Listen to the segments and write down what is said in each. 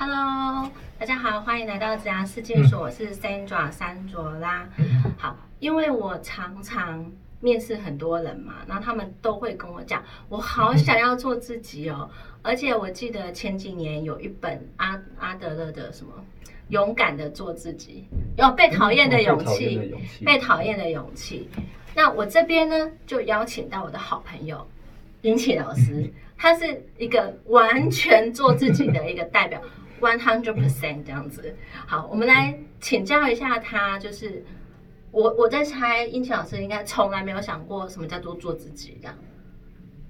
Hello，大家好，欢迎来到子牙世界所，我是 Sandra 三卓拉。好，因为我常常面试很多人嘛，然后他们都会跟我讲，我好想要做自己哦。而且我记得前几年有一本阿阿德勒的什么勇敢的做自己，有被讨厌的勇气，被讨厌的勇气。那我这边呢，就邀请到我的好朋友殷启老师，他是一个完全做自己的一个代表。One hundred percent 这样子，好，我们来请教一下他，就是我我在猜，殷奇老师应该从来没有想过什么叫做做自己这样。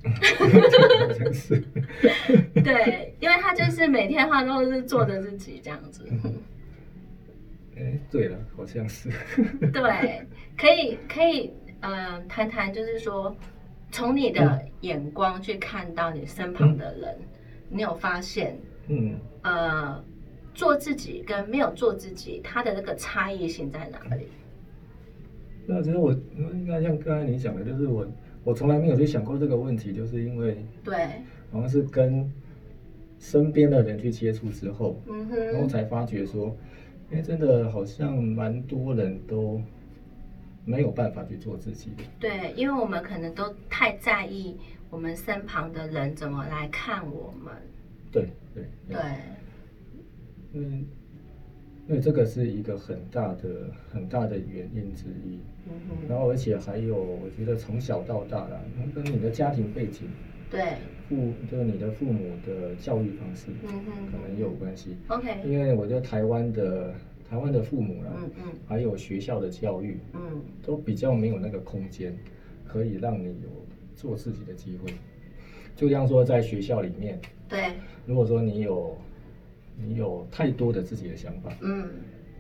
对，因为他就是每天他都是做着自己这样子。哎，对了，好像是。对，可以可以，呃，谈谈就是说，从你的眼光去看到你身旁的人，你有发现？嗯，呃，做自己跟没有做自己，它的那个差异性在哪里？那其实我应该像刚才你讲的，就是我我从来没有去想过这个问题，就是因为对，好像是跟身边的人去接触之后，嗯哼，然后才发觉说，哎，真的好像蛮多人都没有办法去做自己。对，因为我们可能都太在意我们身旁的人怎么来看我们。对对对，因为因为这个是一个很大的很大的原因之一，然后而且还有，我觉得从小到大啦，跟你的家庭背景，对，父就是你的父母的教育方式，嗯哼，可能也有关系。OK，因为我觉得台湾的台湾的父母啦，嗯嗯，还有学校的教育，嗯，都比较没有那个空间，可以让你有做自己的机会。就像说在学校里面，对，如果说你有你有太多的自己的想法，嗯，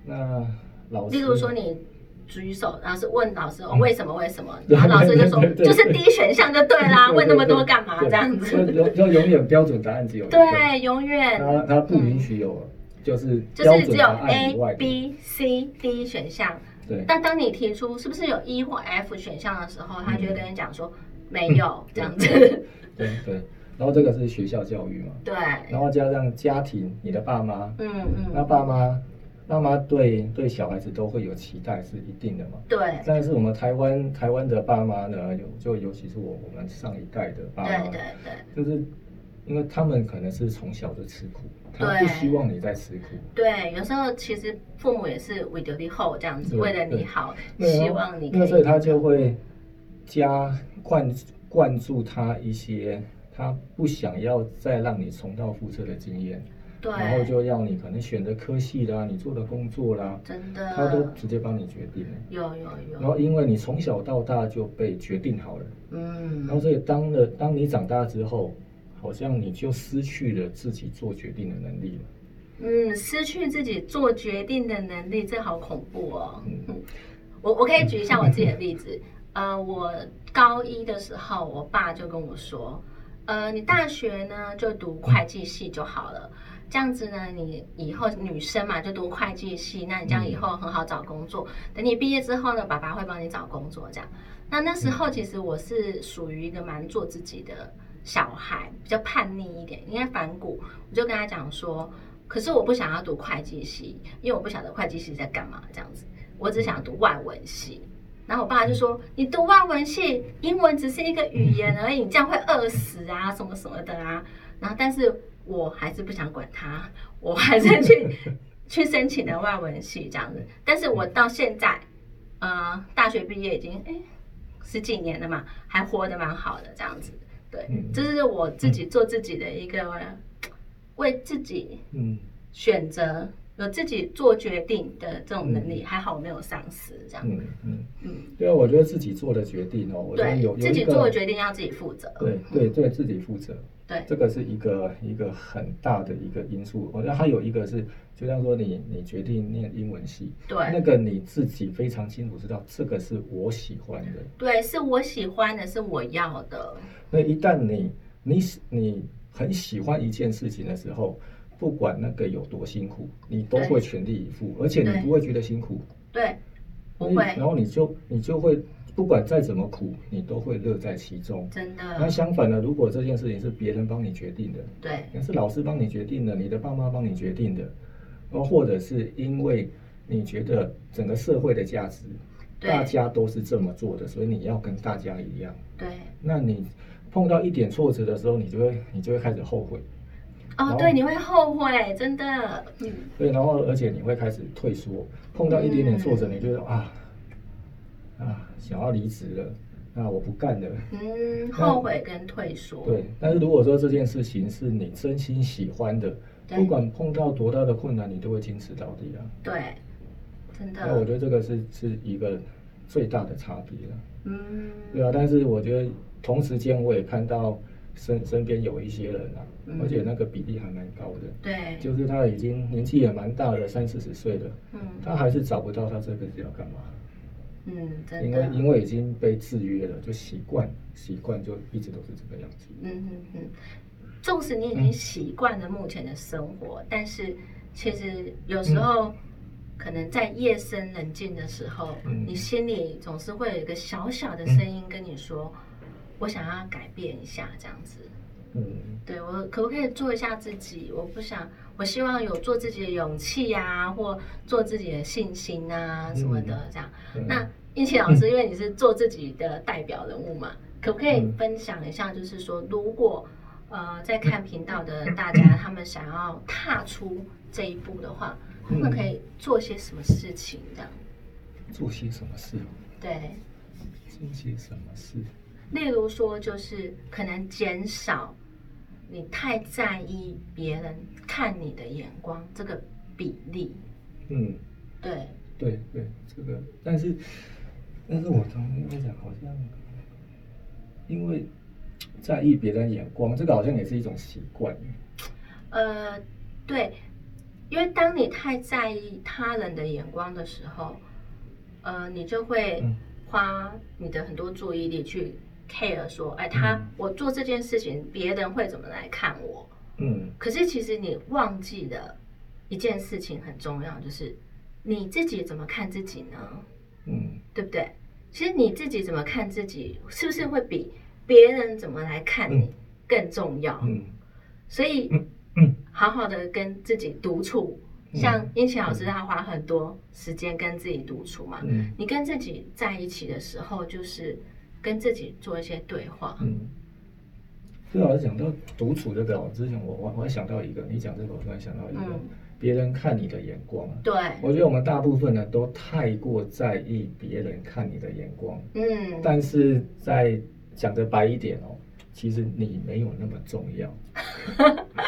那老师，例如说你举手，然后是问老师为什么为什么，然后老师就说就是 D 选项就对啦，问那么多干嘛这样子？就就永远标准答案只有对，永远。他他不允许有就是就是只有 A B C D 选项，对。但当你提出是不是有 E 或 F 选项的时候，他就会跟你讲说没有 这样子。对对，然后这个是学校教育嘛，对，然后加上家庭，你的爸妈，嗯嗯，那爸妈，爸妈对对小孩子都会有期待，是一定的嘛，对。但是我们台湾台湾的爸妈呢，有就尤其是我我们上一代的爸妈，对对对，就是因为他们可能是从小就吃苦，他不希望你在吃苦。对，有时候其实父母也是为了你好这样子，为了你好，希望你。那所以他就会加灌。灌注他一些他不想要再让你重蹈覆辙的经验，对，然后就要你可能选择科系啦，你做的工作啦，真的，他都直接帮你决定了。有有有。然后因为你从小到大就被决定好了，嗯，然后所以当了当你长大之后，好像你就失去了自己做决定的能力了。嗯，失去自己做决定的能力，这好恐怖哦。嗯，我我可以举一下我自己的例子。呃，我高一的时候，我爸就跟我说，呃，你大学呢就读会计系就好了，这样子呢，你以后女生嘛就读会计系，那你这样以后很好找工作。等你毕业之后呢，爸爸会帮你找工作，这样。那那时候其实我是属于一个蛮做自己的小孩，比较叛逆一点，应该反骨。我就跟他讲说，可是我不想要读会计系，因为我不晓得会计系在干嘛，这样子，我只想读外文系。然后我爸就说：“你读外文系，英文只是一个语言而已，你这样会饿死啊，什么什么的啊。”然后，但是我还是不想管他，我还是去 去申请了外文系这样子。但是我到现在，呃，大学毕业已经哎十几年了嘛，还活得蛮好的这样子。对，这是我自己做自己的一个为自己嗯选择。有自己做决定的这种能力，还好我没有丧失这样。嗯嗯嗯，对啊，我觉得自己做的决定哦，我觉得有自己做的决定要自己负责。对对对，自己负责。对，这个是一个一个很大的一个因素。我觉得还有一个是，就像说你你决定念英文系，对，那个你自己非常清楚知道，这个是我喜欢的。对，是我喜欢的，是我要的。那一旦你你你很喜欢一件事情的时候。不管那个有多辛苦，你都会全力以赴，而且你不会觉得辛苦。对，不会。然后你就你就会不管再怎么苦，你都会乐在其中。真的。那相反呢，如果这件事情是别人帮你决定的，对，是老师帮你决定的，你的爸妈帮你决定的，哦，或者是因为你觉得整个社会的价值，大家都是这么做的，所以你要跟大家一样。对。那你碰到一点挫折的时候，你就会你就会开始后悔。哦，对，你会后悔，真的。嗯。对，然后而且你会开始退缩，碰到一点点挫折，你觉得啊。啊，想要离职了，那我不干了。嗯，后悔跟退缩。对，但是如果说这件事情是你真心喜欢的，不管碰到多大的困难，你都会坚持到底啊。对，真的。那我觉得这个是是一个最大的差别了。嗯，对啊，但是我觉得同时间我也看到身身边有一些人啊，而且那个比例还蛮高的。对，就是他已经年纪也蛮大了，三四十岁了，嗯，他还是找不到他这辈子要干嘛。嗯，因为因为已经被制约了，就习惯习惯就一直都是这个样子。嗯嗯嗯，纵使你已经习惯了目前的生活，但是其实有时候可能在夜深人静的时候，你心里总是会有一个小小的声音跟你说：“我想要改变一下，这样子。”嗯，对我可不可以做一下自己？我不想，我希望有做自己的勇气呀，或做自己的信心啊什么的，这样。那英琪老师，因为你是做自己的代表人物嘛，可不可以分享一下？就是说，如果呃在看频道的大家，他们想要踏出这一步的话，他们可以做些什么事情？这样做些什么事？对，做些什么事？例如说，就是可能减少你太在意别人看你的眼光这个比例。嗯，对，对对，这个，但是，但是我从来讲，好像因为在意别人眼光，这个好像也是一种习惯。呃，对，因为当你太在意他人的眼光的时候，呃，你就会花你的很多注意力去。Care 说，哎，他我做这件事情，别人会怎么来看我？嗯，可是其实你忘记了一件事情很重要，就是你自己怎么看自己呢？嗯，对不对？其实你自己怎么看自己，是不是会比别人怎么来看你更重要？嗯，所以，嗯，好好的跟自己独处，像英奇老师，他花很多时间跟自己独处嘛。嗯，你跟自己在一起的时候，就是。跟自己做一些对话。嗯，最老师讲到独处这个，之前我我我还想到一个，你讲这个，我突然想到一个，别人看你的眼光。对，我觉得我们大部分呢都太过在意别人看你的眼光。嗯，但是在讲的白一点哦，其实你没有那么重要。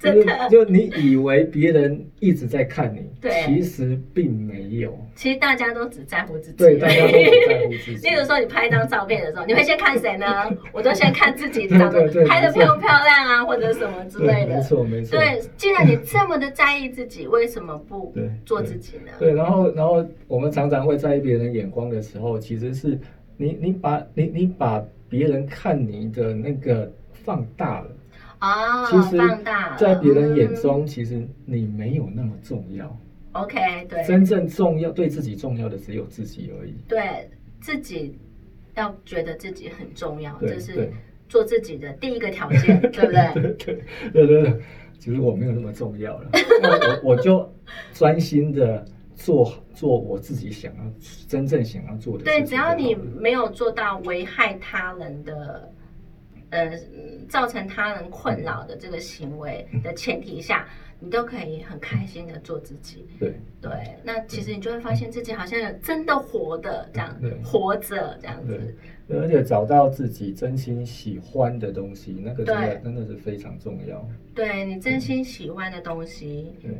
真的，就你以为别人一直在看你，对，其实并没有。其实大家都只在乎自己，对，大家都只在乎自己。例如说，你拍一张照片的时候，你会先看谁呢？我都先看自己长得拍的漂不漂亮啊，或者什么之类的。没错，没错。对，既然你这么的在意自己，为什么不做自己呢？对，然后，然后我们常常会在意别人眼光的时候，其实是你，你把你，你把别人看你的那个放大了。哦，其实，在别人眼中，其实你没有那么重要。OK，对，真正重要对自己重要的只有自己而已。对自己要觉得自己很重要，这是做自己的第一个条件，对不对？对对对其实我没有那么重要了，我我就专心的做做我自己想要真正想要做的。对，只要你没有做到危害他人的。呃，造成他人困扰的这个行为的前提下，你都可以很开心的做自己。对。对，那其实你就会发现自己好像有真的活的这样，活着这样子。对，而且找到自己真心喜欢的东西，那个真的真的是非常重要。对你真心喜欢的东西，对，